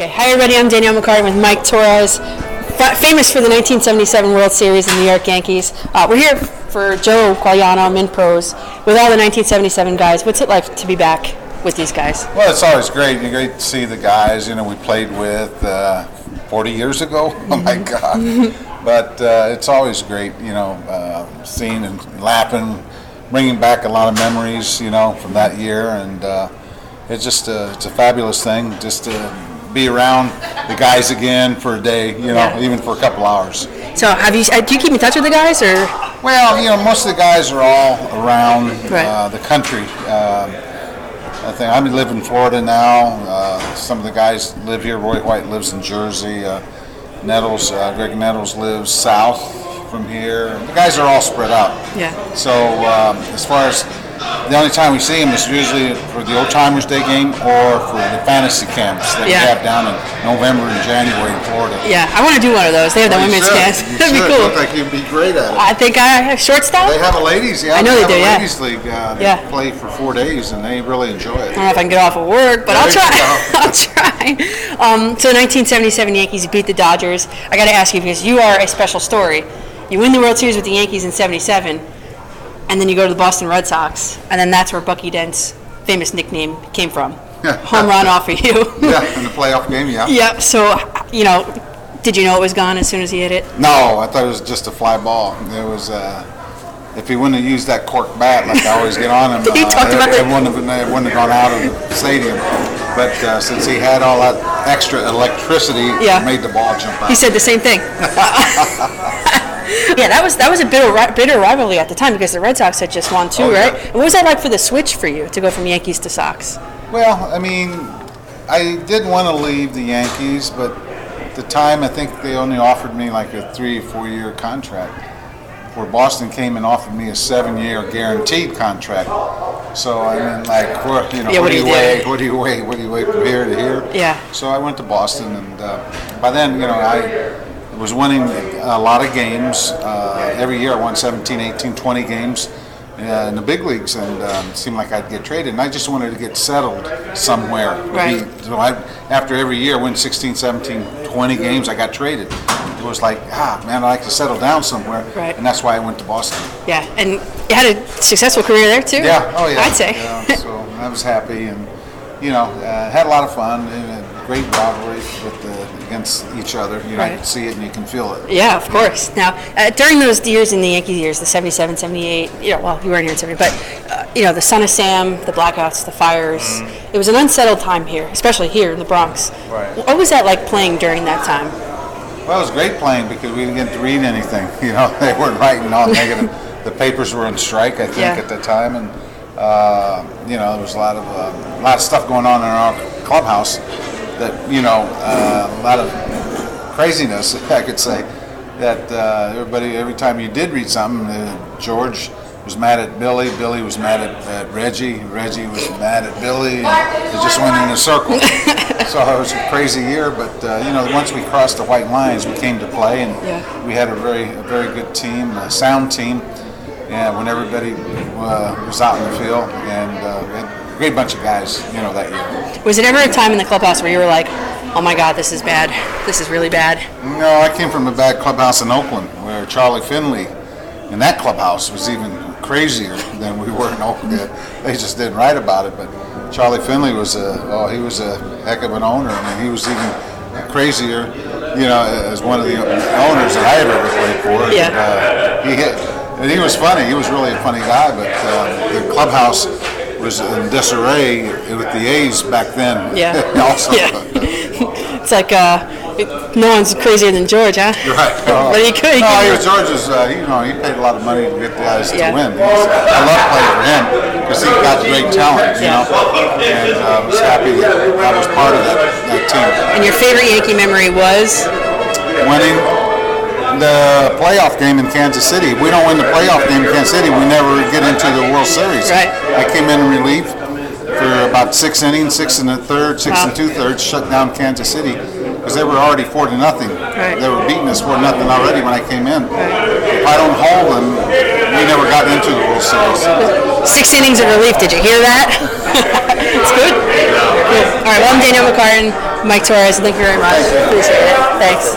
Okay, hi everybody. I'm Danielle McCartan with Mike Torrez, fa- famous for the 1977 World Series in the New York Yankees. Uh, we're here for Joe Quagliano, Mint Pros, with all the 1977 guys. What's it like to be back with these guys? Well, it's always great. You're great to see the guys, you know, we played with uh, 40 years ago. Oh my God. but uh, it's always great, you know, uh, seeing and laughing, bringing back a lot of memories, you know, from that year. And uh, it's just a, it's a fabulous thing just to be around the guys again for a day, you know, Yeah. even for a couple hours. So, have you? Uh, do you keep in touch with the guys, or Well, you know, most of the guys are all around Right. uh, the country. Um, I think I live in Florida now. Uh, some of the guys live here. Roy White lives in Jersey. Uh, Nettles, uh, Graig Nettles lives south from here. The guys are all spread out. Yeah. So um, as far as the only time we see them is usually for the Old Timers Day game or for the fantasy camps that Yeah. we have down in November and January in Florida. yeah? I want to do one of those. They have the Well, you women's should. camps. That'd be cool. Look like you'd be great at it. I think I have shortstop. They have a ladies, yeah. I know they have do, a yeah. ladies league. Uh, they Yeah. play for four days and they really enjoy it. I don't know if I can get off of work, but I'll try. I'll try. Um, so, 1977 Yankees beat the Dodgers. I got to ask you because you are a special story. You win the World Series with the Yankees in '77, and then you go to the Boston Red Sox, and then that's where Bucky Dent's famous nickname came from. Home run off of you. Yeah, in the playoff game, yeah. Yep. So, you know, did you know it was gone as soon as he hit it? No, I thought it was just a fly ball. It was. Uh, if he wouldn't have used that cork bat like I always get on him, uh, talked it, about it wouldn't have, it wouldn't have gone out of the stadium. But uh, since he had all that extra electricity, Yeah. it made the ball jump out. He said the same thing. Yeah, that was that was a bitter bitter rivalry at the time because the Red Sox had just won too, Oh, yeah. right? What was that like for the switch for you to go from Yankees to Sox? Well, I mean, I did want to leave the Yankees, but at the time I think they only offered me like a three or four year contract. Where Boston came and offered me a seven year guaranteed contract. So I mean, like, what, you know, Yeah, what, what do you wait? What do you wait? What do you wait from here to here? Yeah. So I went to Boston, and uh, by then, you know, I was winning a lot of games. Uh, every year I won 17, 18, 20 games uh, in the big leagues, and um, it seemed like I'd get traded. And I just wanted to get settled somewhere. Right. Be- So I, after every year, win 16, 17, 20 games, I got traded. It was like, ah, man, I'd like to settle down somewhere. Right. And that's why I went to Boston. Yeah, and you had a successful career there too. Yeah, oh yeah. I'd say. Yeah, so I was happy, and you know, uh, had a lot of fun and great rivalry with the, against each other. You know, Right. you can see it and you can feel it. Yeah, of course. Now, uh, during those years in the Yankees years, the 77, 78, you know, well, you weren't here in 70, but, uh, you know, the Son of Sam, the blackouts, the fires, it was an unsettled time here, especially here in the Bronx. Mm-hmm. Right. What was that like playing during that time? Well, it was great playing because we didn't get to read anything. You know, they weren't writing all negative. the papers were on strike, I think, Yeah. at the time, and uh, you know, there was a lot of uh, a lot of stuff going on in our clubhouse. That you know, uh, a lot of craziness, I could say. That uh, everybody, every time you did read something, uh, George was mad at Billy, Billy was mad at, at Reggie, Reggie was mad at Billy, and it just went in a circle. so it was a crazy year, but uh, you know, once we crossed the white lines, we came to play, and Yeah. we had a very, a very good team, a sound team. And when everybody uh, was out in the field, and uh, a great bunch of guys, you know, that year. Was it ever a time in the clubhouse where you were like, oh my God, this is bad. This is really bad? No, I came from a bad clubhouse in Oakland where Charlie Finley in that clubhouse was even crazier than we were in Oakland. They just didn't write about it, but Charlie Finley was a oh he was a heck of an owner. I mean, he was even crazier, you know, as one of the owners that I ever played for. Yeah. And, uh, he hit, and he was funny. He was really a funny guy, but uh, the clubhouse was in disarray with the A's back then. Yeah. also. Yeah. It's like, uh, it- no one's crazier than George, huh? Right. But he could. He No, he was George was, uh, you know, he paid a lot of money to get the guys Yeah. to win. He's, I love playing for him because he's got great talent, you know, and uh, I was happy that I was part of that, that team. And your favorite Yankee memory was? Winning the playoff game in Kansas City. If we don't win the playoff game in Kansas City, we never get into the World Series. Right. I came in relief for about six innings, six and a third, six and two thirds, shut down Kansas City because they were already four to nothing. Right. They were beating us four to nothing already when I came in. If I don't hold them, we never got into the World Series. Six innings of relief. Did you hear that? it's good. All right. Well, I'm Danielle McCartan. Mike Torrez, thank you very much. Appreciate it. Thanks.